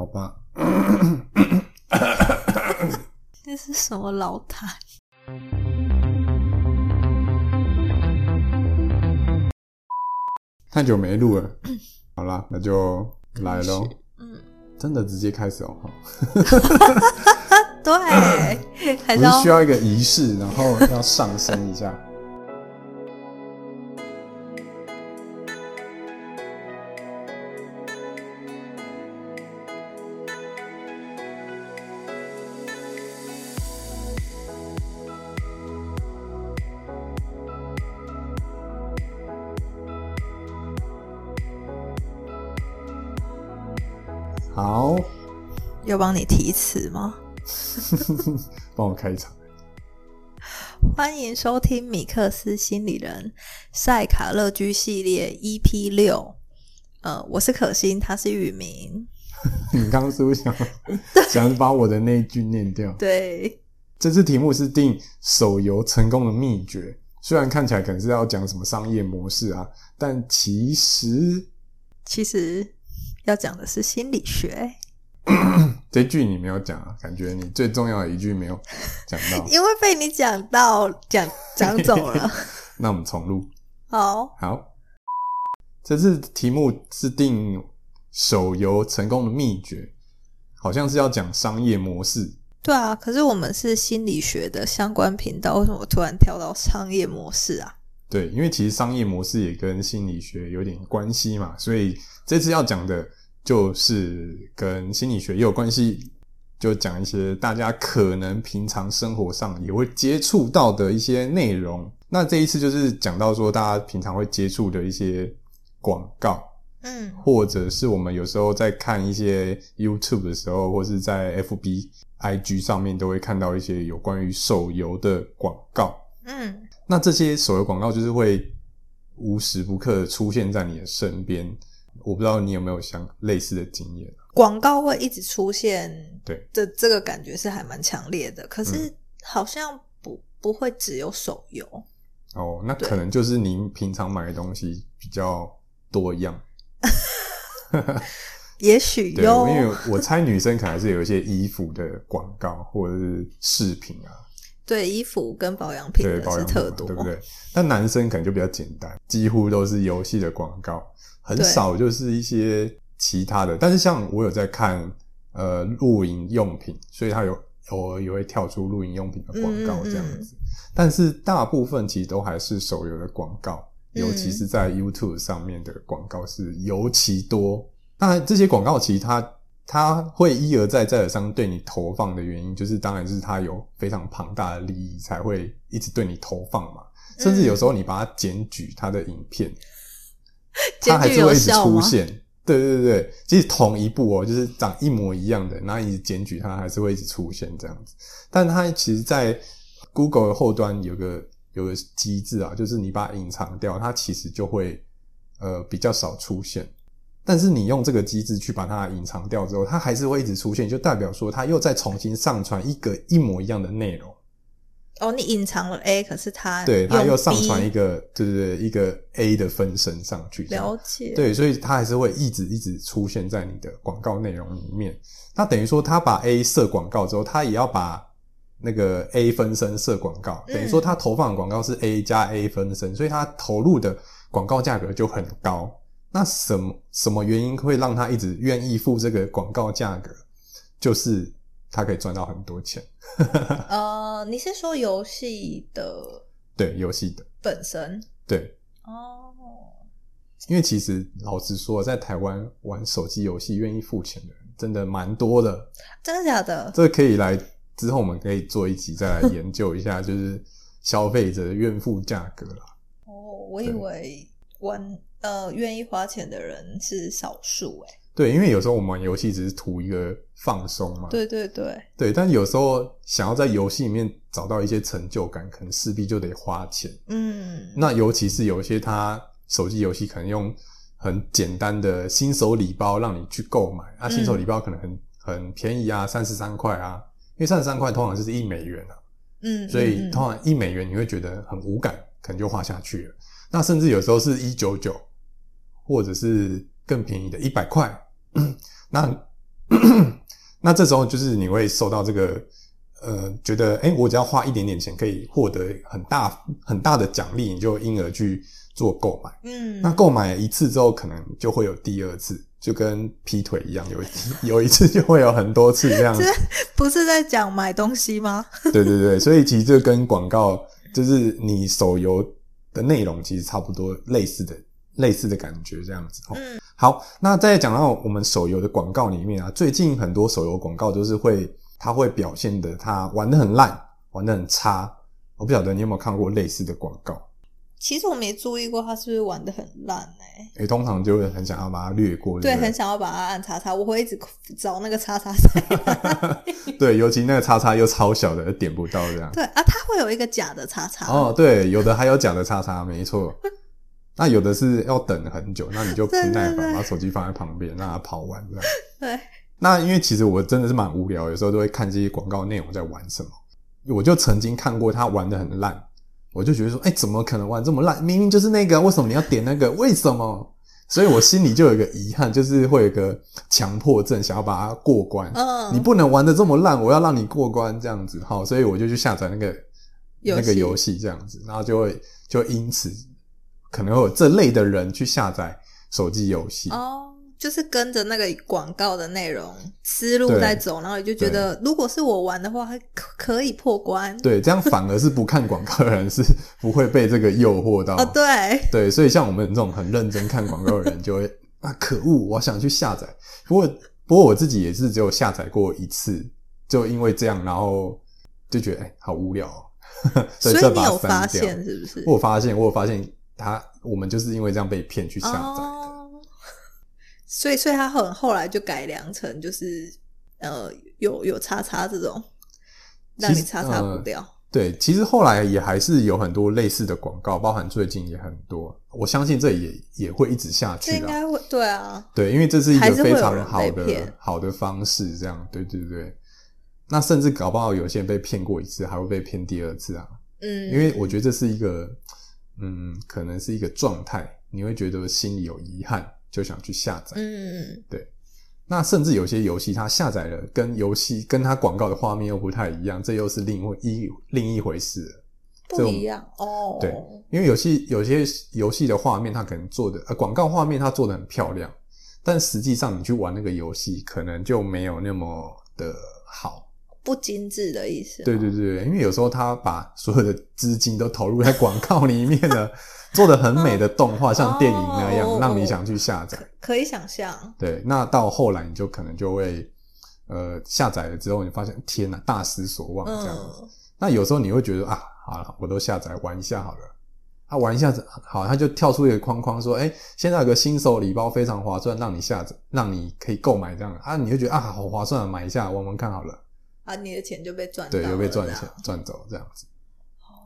好吧。那是什么老痰？太久没录了，好啦，那就来喽。嗯，真的直接开始哦，好 对，还是 需要一个仪式，然后要上升一下。好，要帮你提词吗？帮我开场。欢迎收听米克斯心理人塞卡乐居系列 EP 六。呃，我是可心，他是雨明。你刚刚是不是想 想把我的那一句念掉？对，这次题目是定手游成功的秘诀，虽然看起来可能是要讲什么商业模式啊，但其实其实要讲的是心理学，这句你没有讲啊，感觉你最重要的一句没有讲到。因为被你讲到讲讲走了。那我们重录。好，好，这次题目制定手游成功的秘诀，好像是要讲商业模式。对啊，可是我们是心理学的相关频道，为什么突然跳到商业模式啊？对，因为其实商业模式也跟心理学有点关系嘛，所以这次要讲的就是跟心理学也有关系，就讲一些大家可能平常生活上也会接触到的一些内容。那这一次就是讲到说，大家平常会接触的一些广告，嗯或者是我们有时候在看一些 YouTube 的时候，或是在 FB、IG 上面都会看到一些有关于手游的广告。嗯，那这些手游广告就是会无时不刻的出现在你的身边。我不知道你有没有相类似的经验？广告会一直出现，对的这个感觉是还蛮强烈的。可嗯是好像不不会只有手游，哦，那可能就是您平常买的东西比较多样。也许对，哟因。为我猜女生可能还是有一些衣服的广告或者是饰品啊，对衣服跟保养品对的保养特多，对不对？那男生可能就比较简单，几乎都是游戏的广告，很少就是一些其他的。但是像我有在看呃露营用品，所以它有偶尔也会跳出露营用品的广告这样嗯嗯子。但是大部分其实都还是手游的广告，嗯尤其是在 YouTube 上面的广告是尤其多。那这些广告其实它它会一而再再而三对你投放的原因，就是当然是它有非常庞大的利益才会一直对你投放嘛。甚至有时候你把它检举它的影片，它还是会一直？出现。对对对对，即使同一部哦，就是长一模一样的，然后一直检举它，还是会一直出现这样子。但它其实，在 Google 的后端有个有个机制啊，就是你把它隐藏掉，它其实就会呃比较少出现。但是你用这个机制去把它隐藏掉之后，它还是会一直出现，就代表说它又再重新上传一个一模一样的内容。哦，你隐藏了 A，可是它对，它又上传一个，对对对，一个 A 的分身上去。了解，对，所以它还是会一直一直出现在你的广告内容里面。那等于说，它把 A 设广告之后，它也要把那个 A 分身设广告，嗯等于说它投放的广告是 A 加 A 分身，所以它投入的广告价格就很高。那什么什么原因会让他一直愿意付这个广告价格？就是他可以赚到很多钱。呃，你是说游戏的对游戏的，本身？对，哦，因为其实老实说，在台湾玩手机游戏愿意付钱的人真的蛮多的。真的假的？这个可以来之后，我们可以做一集再来研究一下，就是消费者的愿付价格啦。哦，我以对为玩呃愿意花钱的人是少数哎。对，因为有时候我们玩游戏只是图一个放松嘛，对对对，对，但有时候想要在游戏里面找到一些成就感，可能势必就得花钱。嗯，那尤其是有一些他手机游戏可能用很简单的新手礼包让你去购买，啊，嗯新手礼包可能很很便宜啊，三十三块啊，因为三十三块通常就是一美元啊，嗯，所以通常一美元你会觉得很无感，可能就花下去了。那甚至有时候是一九九，或者是更便宜的一百块。那那这时候就是你会受到这个呃，觉得哎、诶我只要花一点点钱可以获得很大很大的奖励，你就因而去做购买。嗯，那购买一次之后，可能就会有第二次，就跟劈腿一样，有一有一次就会有很多次这样子。不是在讲买东西吗？对对对，所以其实这跟广告就是你手游的内容其实差不多类似的类似的感觉这样子。哦嗯好，那再讲到我们手游的广告里面啊，最近很多手游广告就是会，它会表现的它玩的很烂，玩的很差。我不晓得你有没有看过类似的广告？其实我没注意过他是不是玩的很烂哎、诶、通常就会很想要把它略过，对，很想要把它按叉叉，我会一直找那个叉叉在。对，尤其那个叉叉又超小的，点不到这样。对啊，它会有一个假的叉叉。哦，对，有的还有假的叉叉，没错。那有的是要等很久，那你就不 耐烦，把手机放在旁边，让它跑完这样。对，那因为其实我真的是蛮无聊，有时候都会看这些广告内容在玩什么。我就曾经看过他玩的很烂，我就觉得说，哎、怎么可能玩这么烂？明明就是那个，为什么你要点那个？为什么？所以我心里就有一个遗憾，就是会有一个强迫症，想要把它过关。嗯，你不能玩的这么烂，我要让你过关这样子。好，所以我就去下载那个那个游戏这样子，然后就会就因此可能会有这类的人去下载手机游戏。哦，就是跟着那个广告的内容思路在走，然后你就觉得，如果是我玩的话，还可可以破关。对，这样反而是不看广告的人是不会被这个诱惑到。哦，对，对，所以像我们这种很认真看广告的人，就会 啊，可恶，我想去下载。不过，不过我自己也是只有下载过一次，就因为这样，然后就觉得哎、好无聊、哦，所以你有发现是不是？我有发现，我有发现他，我们就是因为这样被骗去下载的。哦，所以所以他很后来就改良成就是呃有有叉叉这种，让你叉叉呃不掉。对，其实后来也还是有很多类似的广告，包含最近也很多。我相信这也也会一直下去啦。这应该会对啊，对，因为这是一还个非常好的好的方式，这样，对对对。那甚至搞不好有些人被骗过一次，还会被骗第二次啊。嗯，因为我觉得这是一个，嗯，可能是一个状态，你会觉得心里有遗憾，就想去下载。嗯对那甚至有些游戏它下载了，跟游戏跟它广告的画面又不太一样，这又是另一另一回事不一样哦。对，因为有些有些游戏的画面，它可能做的呃广告画面它做的很漂亮，但实际上你去玩那个游戏，可能就没有那么的好。不精致的意思。对对对，因为有时候他把所有的资金都投入在广告里面了，做的很美的动画，像电影那样，哦让你想去下载。可以想象。对，那到后来你就可能就会呃下载了之后，你发现天哪，大失所望这样子。嗯，那有时候你会觉得啊，好了，我都下载玩一下好了。他，玩一下子好，他就跳出一个框框说：“哎、现在有个新手礼包非常划算，让你下载，让你可以购买这样啊。”你就觉得啊，好划算，买一下玩玩看好了。啊，你的钱就被赚到对，了，又被赚钱赚走这样子。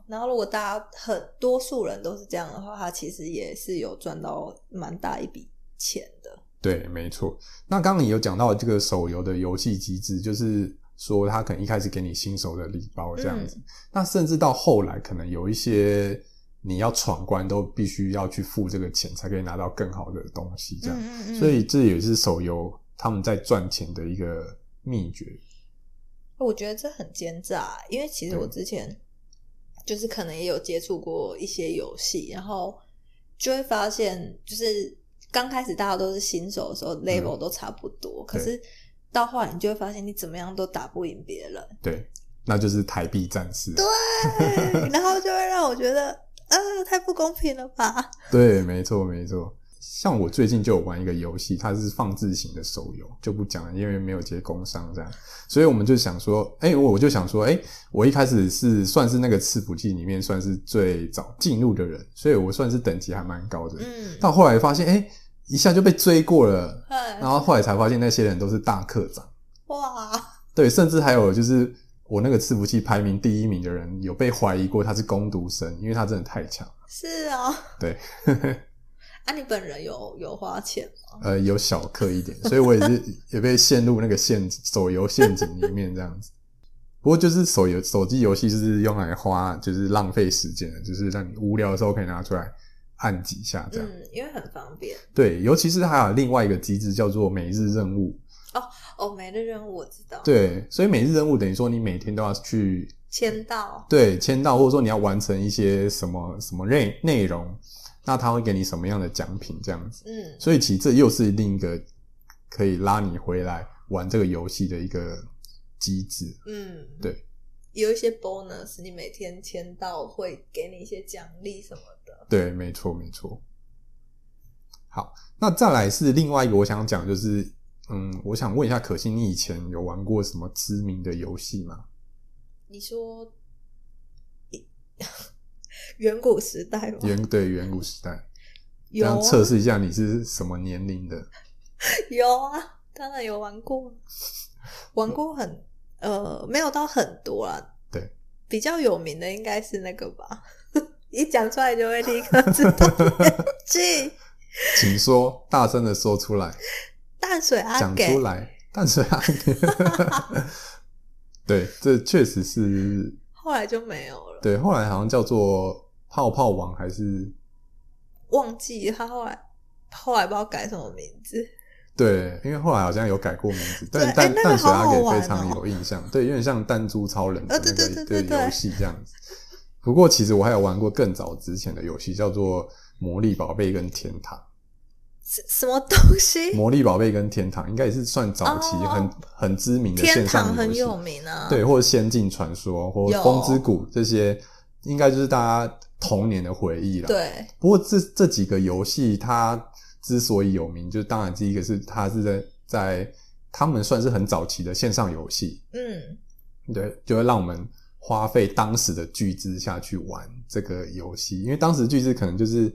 然后，如果大家很多数人都是这样的话，他其实也是有赚到蛮大一笔钱的。对，没错。那刚刚你有讲到这个手游的游戏机制，就是说他可能一开始给你新手的礼包这样子，那甚至到后来可能有一些你要闯关都必须要去付这个钱才可以拿到更好的东西，这样。嗯嗯所以这也是手游他们在赚钱的一个秘诀。我觉得这很奸诈，因为其实我之前就是可能也有接触过一些游戏，然后就会发现，就是刚开始大家都是新手的时候，level 都差不多，可是到后来你就会发现，你怎么样都打不赢别人，对，那就是台币战士。对，然后就会让我觉得，呃，太不公平了吧？对，没错，没错。像我最近就有玩一个游戏，它是放置型的手游，就不讲了，因为没有接工商这样。所以我们就想说，哎、我我就想说，哎、我一开始是算是那个伺服器里面算是最早进入的人，所以我算是等级还蛮高的。嗯，到后来发现，哎、一下就被追过了，嗨然后后来才发现那些人都是大课长。哇，对，甚至还有就是我那个伺服器排名第一名的人，有被怀疑过他是攻读生，因为他真的太强了。是哦，对，啊，你本人有有花钱吗？呃，有小氪一点，所以我也是 也被陷入那个陷手游陷阱里面这样子。不过就是手游手机游戏就是用来花，就是浪费时间的，就是让你无聊的时候可以拿出来按几下这样。嗯，因为很方便。对，尤其是还有另外一个机制叫做每日任务。哦，每日任务我知道，，对，所以每日任务等于说你每天都要去签到，对签到，或者说你要完成一些什么什么内内容，那他会给你什么样的奖品这样子。嗯，所以其实这又是另一个可以拉你回来玩这个游戏的一个机制。嗯，对，有一些 bonus，你每天签到会给你一些奖励什么的。对，没错，没错。好，那再来是另外一个我想讲，就是嗯，我想问一下可心，你以前有玩过什么知名的游戏吗？你说一远古时代吗？远对远古时代，这有啊样测试一下你是什么年龄的。有啊，当然有玩过，玩过很呃，没有到很多啊。对，比较有名的应该是那个吧，一讲出来就会立刻知道 年纪。请说，大声的说出来，淡水阿讲出来。淡水啊，对，这确实是后来就没有了，对。后来好像叫做泡泡王，还是忘记他后来后来不知道改什么名字。对，因为后来好像有改过名字，对但但哎那个淡水阿给非常哦有印象，对，有点像弹珠超人的那个对游戏这样子。不过其实我还有玩过更早之前的游戏，叫做《魔力宝贝》跟《天堂》。什什么东西？魔力宝贝跟天堂应该也是算早期哦很、很知名的天线上游戏，堂很有名啊，对，或者仙境传说或有风之谷这些，应该就是大家童年的回忆了。，对，不过这这几个游戏它之所以有名，就当然第一个是它是在在他们算是很早期的线上游戏，嗯，对，就会让我们花费当时的巨资下去玩这个游戏，因为当时巨资可能就是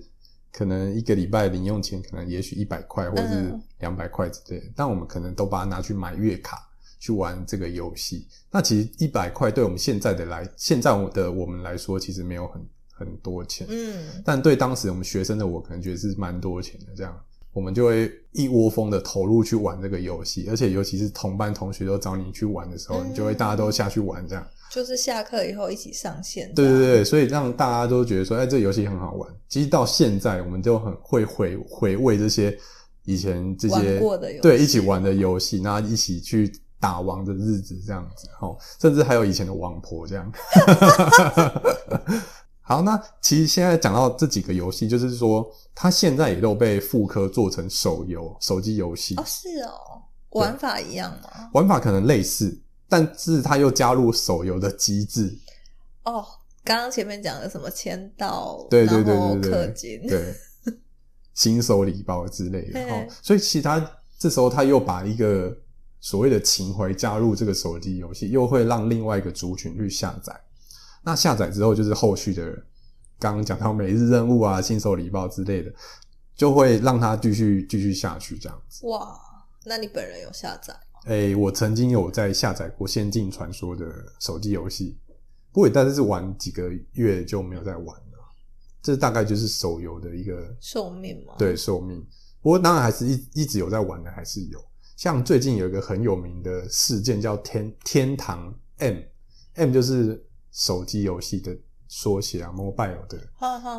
可能一个礼拜零用钱可能也许一百块或者是嗯两百块之类的，但我们可能都把它拿去买月卡去玩这个游戏。那其实一百块对我们现在的来现在的我们来说，其实没有很很多钱，嗯，但对当时我们学生的我，可能觉得是蛮多钱的。这样，我们就会一窝蜂的投入去玩这个游戏，而且尤其是同班同学都找你去玩的时候，嗯你就会大家都下去玩这样。就是下课以后一起上线。对对，对，所以让大家都觉得说，哎，这个游戏很好玩。其实到现在，我们就很会回回味这些以前这些玩过的游戏对一起玩的游戏，然后一起去打王的日子这样子，哦，甚至还有以前的王婆这样。好，那其实现在讲到这几个游戏，就是说它现在也都被复刻做成手游、手机游戏哦，，是哦，玩法一样吗？玩法可能类似，但是他又加入手游的机制。哦，刚刚前面讲的什么签到，对对对对对氪金，对，新手礼包之类的。嘿哦，所以其他这时候他又把一个所谓的情怀加入这个手机游戏，又会让另外一个族群去下载。那下载之后，就是后续的刚刚讲到每日任务啊、新手礼包之类的，就会让他继续继续下去这样子。哇，那你本人有下载吗？诶、我曾经有在下载过《仙境传说》的手机游戏，不过也但是是玩几个月就没有再玩了。这大概就是手游的一个寿命嘛？对寿命。不过当然还是一一直有在玩的，还是有。像最近有一个很有名的事件叫天天堂 M，M 就是手机游戏的缩写啊，mobile 的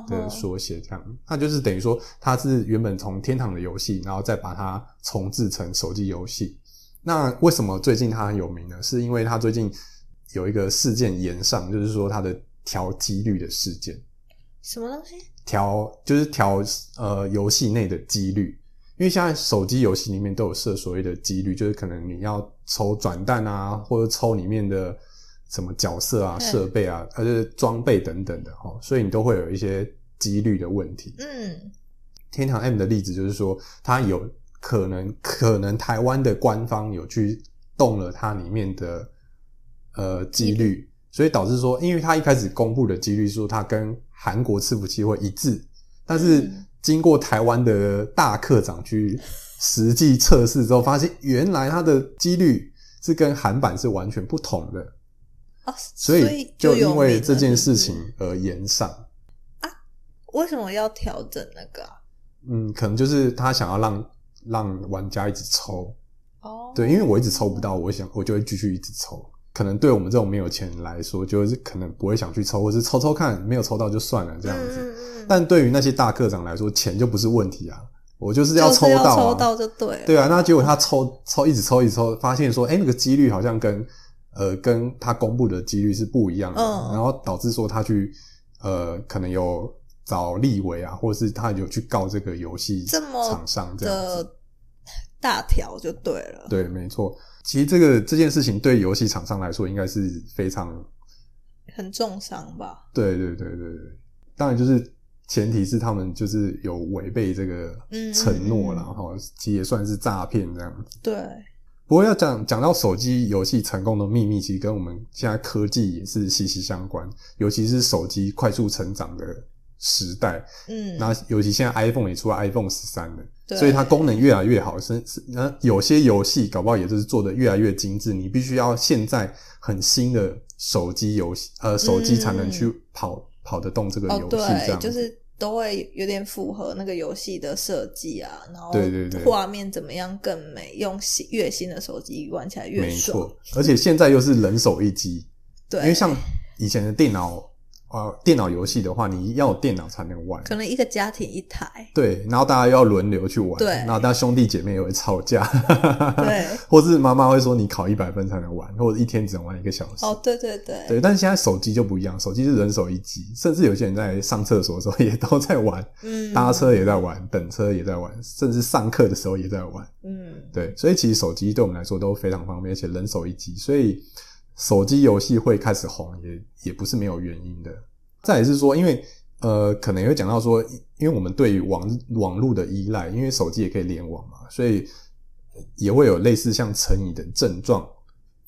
的缩写，这样，那就是等于说它是原本从天堂的游戏，然后再把它重置成手机游戏。那为什么最近它很有名呢？是因为它最近有一个事件延上，就是说它的调几率的事件，什么东西？调就是调呃游戏内的几率。因为现在手机游戏里面都有设所谓的几率，就是可能你要抽转蛋啊，或者抽里面的什么角色啊、设备啊，而且装备等等的哈，所以你都会有一些几率的问题。嗯，天堂 M 的例子就是说，它有可能可能台湾的官方有去动了它里面的呃几率，所以导致说，因为它一开始公布的几率说它跟韩国伺服器会一致，但是嗯。经过台湾的大课长去实际测试之后，发现原来它的几率是跟韩版是完全不同的，哦，所以就因为这件事情而延上。啊。为什么要调整那个啊？嗯，可能就是他想要让让玩家一直抽，哦，对，因为我一直抽不到，我想我就会继续一直抽。可能对我们这种没有钱人来说，就是可能不会想去抽，或是抽抽看，没有抽到就算了这样子。但对于那些大课长来说，钱就不是问题啊。我就是要抽到、啊，抽到就对了。对啊，那结果他抽抽一直抽一直抽，发现说，哎、那个几率好像跟呃跟他公布的几率是不一样的，嗯然后导致说他去呃可能有找立委啊，或者是他有去告这个游戏厂商这样大条就对了。对，没错。其实这个这件事情对游戏厂商来说，应该是非常很重伤吧？对对对对对。当然，就是前提是他们就是有违背这个嗯承诺啦，嗯嗯哈、其实也算是诈骗这样子。对，不过要讲讲到手机游戏成功的秘密，其实跟我们现在科技也是息息相关，尤其是手机快速成长的时代。嗯，那尤其现在 iPhone 也出了 iPhone 十三了，对。所以它功能越来越好，甚至那有些游戏搞不好也就是做的越来越精致，你必须要现在很新的手机游戏呃手机才能去跑、跑得动这个哦游戏，这对，样。就是都会有点符合那个游戏的设计啊，然后对对对。画面怎么样更美，用新越新的手机玩起来越没爽。错，而且现在又是人手一机，对，因为像以前的电脑呃电脑游戏的话，你要有电脑才能玩。可能一个家庭一台，对，然后大家又要轮流去玩，对然后大家兄弟姐妹也会吵架，对，或是妈妈会说你考一百分才能玩，或者一天只能玩一个小时。哦，对对对，对，但是现在手机就不一样，手机是人手一机，甚至有些人在上厕所的时候 也都在玩，嗯，搭车也在玩，等车也在玩，甚至上课的时候也在玩。嗯，对，所以其实手机对我们来说都非常方便，而且人手一机，所以手机游戏会开始红也也不是没有原因的。再也是说，因为呃，可能也会讲到说，因为我们对于网网络的依赖，因为手机也可以联网嘛，所以也会有类似像成瘾的症状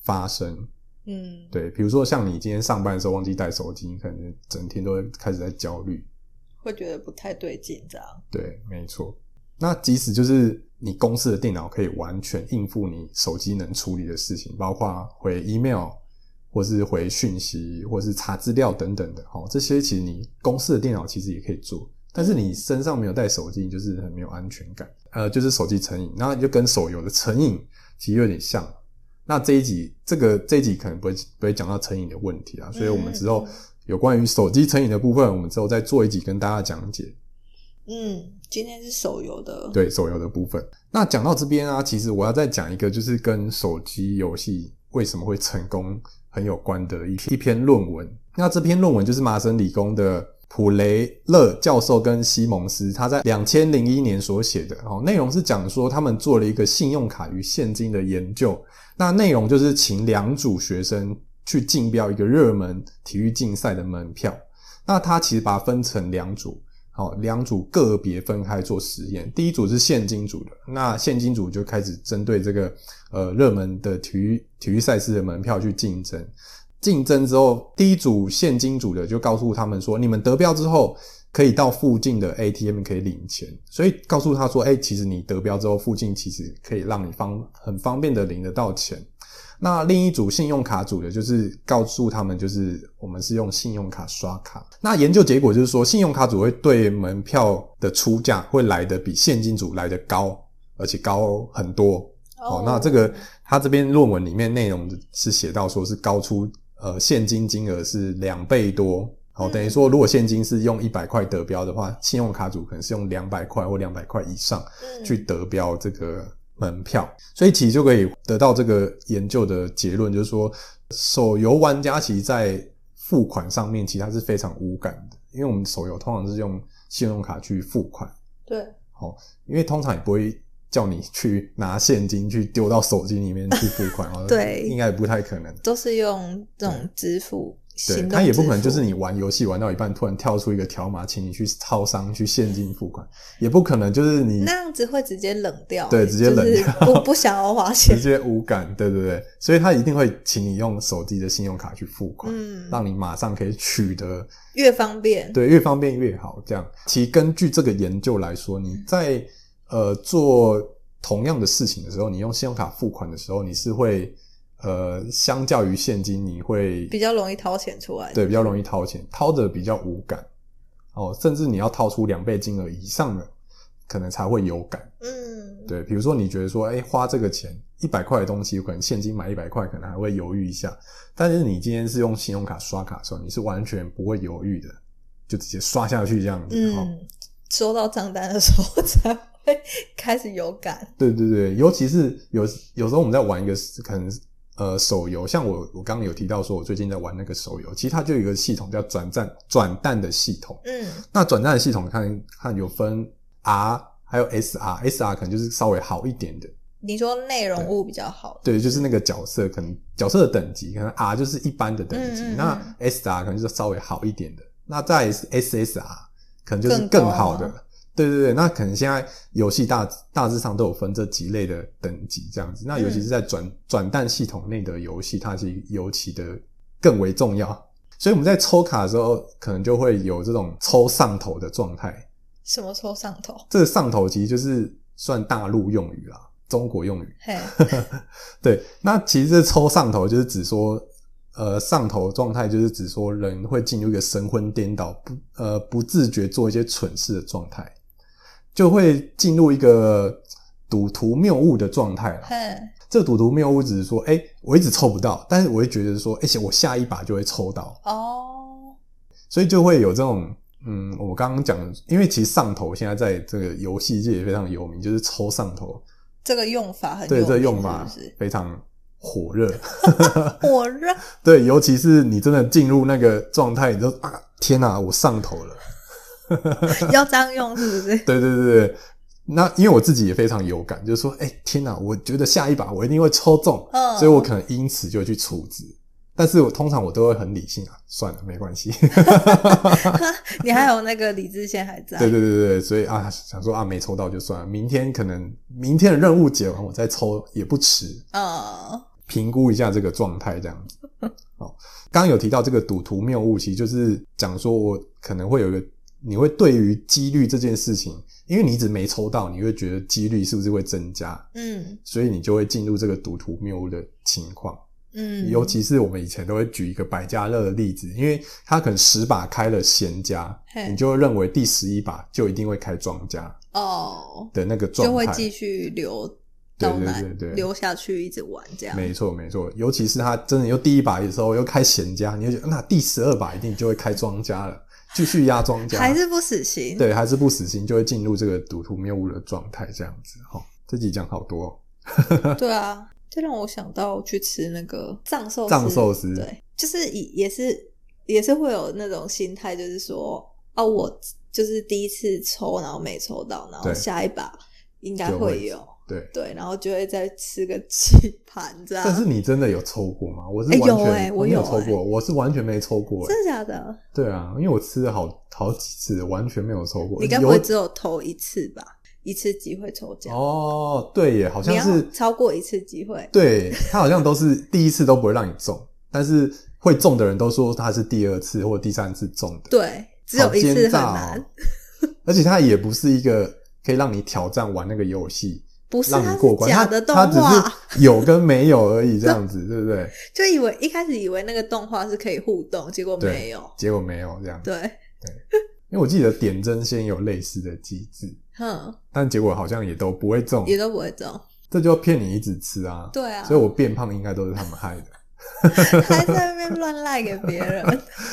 发生。嗯，对，比如说像你今天上班的时候忘记带手机，你可能整天都会开始在焦虑。会觉得不太对劲，这样。对，没错。那即使就是你公司的电脑可以完全应付你手机能处理的事情，包括回 email，或是回讯息，或是查资料等等的，哦，这些其实你公司的电脑其实也可以做，但是你身上没有带手机，你就是很没有安全感。呃，就是手机成瘾，那就跟手游的成瘾其实有点像。那这一集，这个这一集可能不会不会讲到成瘾的问题啊，所以我们之后嗯有关于手机成瘾的部分，我们之后再做一集跟大家讲解。嗯，今天是手游的，对手游的部分。那讲到这边啊，其实我要再讲一个，就是跟手机游戏为什么会成功很有关的一一篇论文。那这篇论文就是麻省理工的普雷勒教授跟西蒙斯他在两千零一年所写的哦，内容是讲说他们做了一个信用卡与现金的研究。那内容就是请两组学生去竞标一个热门体育竞赛的门票。那他其实把它分成两组，好，两组个别分开做实验。第一组是现金组的，那现金组就开始针对这个呃热门的体育体育赛事的门票去竞争。竞争之后，第一组现金组的就告诉他们说，你们得标之后可以到附近的 ATM 可以领钱，所以告诉他说，哎、其实你得标之后，附近其实可以让你方很方便的领得到钱。那另一组信用卡组的，就是告诉他们，就是我们是用信用卡刷卡。那研究结果就是说，信用卡组会对门票的出价会来的比现金组来的高，而且高很多。哦，那这个他这边论文里面内容是写到说是高出呃现金金额是两倍多。好，等于说如果现金是用一百块得标的话，信用卡组可能是用两百块或两百块以上嗯去得标这个门票，所以其实就可以得到这个研究的结论，就是说手游玩家其实在付款上面其实他是非常无感的，因为我们手游通常是用信用卡去付款，对，哦，因为通常也不会叫你去拿现金去丢到手机里面去付款哦，对。应该也不太可能。都是用这种支付，对，行动它也不可能就是你玩游戏玩到一半，突然跳出一个条码，请你去超商去现金付款，也不可能就是你那样子会直接冷掉，对直接冷掉就是我不想要花钱 直，接无感，对对对，所以他一定会请你用手机的信用卡去付款，嗯，让你马上可以取得，越方便，对，越方便越好。这样，其实根据这个研究来说，你在呃做同样的事情的时候，你用信用卡付款的时候，你是会呃相较于现金，你会比较容易掏钱出来，对比较容易掏钱，掏的比较无感哦，甚至你要掏出两倍金额以上的，可能才会有感。嗯，对，比如说你觉得说，哎、花这个钱一百块的东西，可能现金买一百块，可能还会犹豫一下。但是你今天是用信用卡刷卡的时候，你是完全不会犹豫的，就直接刷下去这样子。哦，嗯，收到账单的时候才会开始有感。对对对，尤其是有有时候我们在玩一个可能呃手游，像我我刚刚有提到说，我最近在玩那个手游，其实它就有一个系统叫转战转蛋的系统。嗯那转蛋的系统看看有分 R 还有 SR，SR 可能就是稍微好一点的，你说内容物比较好，对，就是那个角色可能角色的等级，可能 R 就是一般的等级，嗯嗯嗯那 SR 可能就是稍微好一点的，那再 SSR 可能就是更好的吗。对对对，那可能现在游戏大大致上都有分这几类的等级这样子。那尤其是在转转蛋系统内的游戏，它是尤其的更为重要。所以我们在抽卡的时候，可能就会有这种抽上头的状态。什么抽上头？这个上头其实就是算大陆用语啦，中国用语。嘿，对，那其实这抽上头就是指说，呃，上头状态就是指说人会进入一个神魂颠倒、不呃不自觉做一些蠢事的状态，就会进入一个赌徒谬误的状态啦。嘿，这赌徒谬误只是说，哎、我一直抽不到，但是我会觉得说，而、且我下一把就会抽到，哦，所以就会有这种。嗯，我刚刚讲的，因为其实上头现在在这个游戏界也非常有名，就是抽上头，这个用法很对这个用法非常火热。火热，对，尤其是你真的进入那个状态，你就啊，天哪、我上头了。要这样用是不是？对对对对，那因为我自己也非常有感，就是说，哎、天哪、我觉得下一把我一定会抽中，嗯所以我可能因此就去处置。但是我通常我都会很理性啊，算了，没关系。你还有那个理智线还在？对对对对对，所以啊，想说啊，没抽到就算了，明天可能明天的任务解完我再抽也不迟。嗯，评估一下这个状态，这样子。好，刚刚有提到这个赌徒谬误，其实就是讲说我可能会有一个，你会对于几率这件事情，因为你一直没抽到，你会觉得几率是不是会增加，嗯所以你就会进入这个赌徒谬误的情况。嗯，尤其是我们以前都会举一个百家乐的例子，因为他可能十把开了闲家，嘿你就会认为第十一把就一定会开庄家哦，的那个状态，就会继续留对对对对留下去，一直玩这样。没错没错，尤其是他真的又第一把的时候又开闲家，你就觉得那第十二把一定就会开庄家了，继续压庄家，还是不死心。对，还是不死心，就会进入这个赌徒谬误的状态，这样子。哈，这集讲好多、哦，对啊，这让我想到去吃那个藏寿司藏寿司对，就是也也是也是会有那种心态，就是说啊，我就是第一次抽，然后没抽到，然后下一把应该会有。对。对，然后就会再吃个几盘这样。但是你真的有抽过吗？我是哎完全、有哎我没有抽过，我是完全没抽过、哎真的假的？对啊，因为我吃了好好几次，完全没有抽过。你该不有会只有投一次吧？一次机会抽奖，哦，对耶，好像是超过一次机会。对他好像都是第一次都不会让你中，但是会中的人都说他是第二次或第三次中的，对，只有一次很难。哦而且它也不是一个可以让你挑战玩那个游戏，不是，让它你过关，假的动它只画，是有跟没有而已，这样子，对不对？就以为一开始以为那个动画是可以互动，结果对没有。结果没有这样，对对，因为我记得点针先有类似的机制，哼，但结果好像也都不会中，也都不会中。这就骗你一直吃啊。对啊，所以我变胖应该都是他们害的。还在那边乱赖给别人。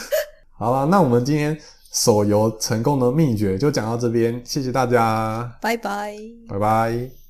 好了，那我们今天手游成功的秘诀就讲到这边，谢谢大家，拜拜。拜拜。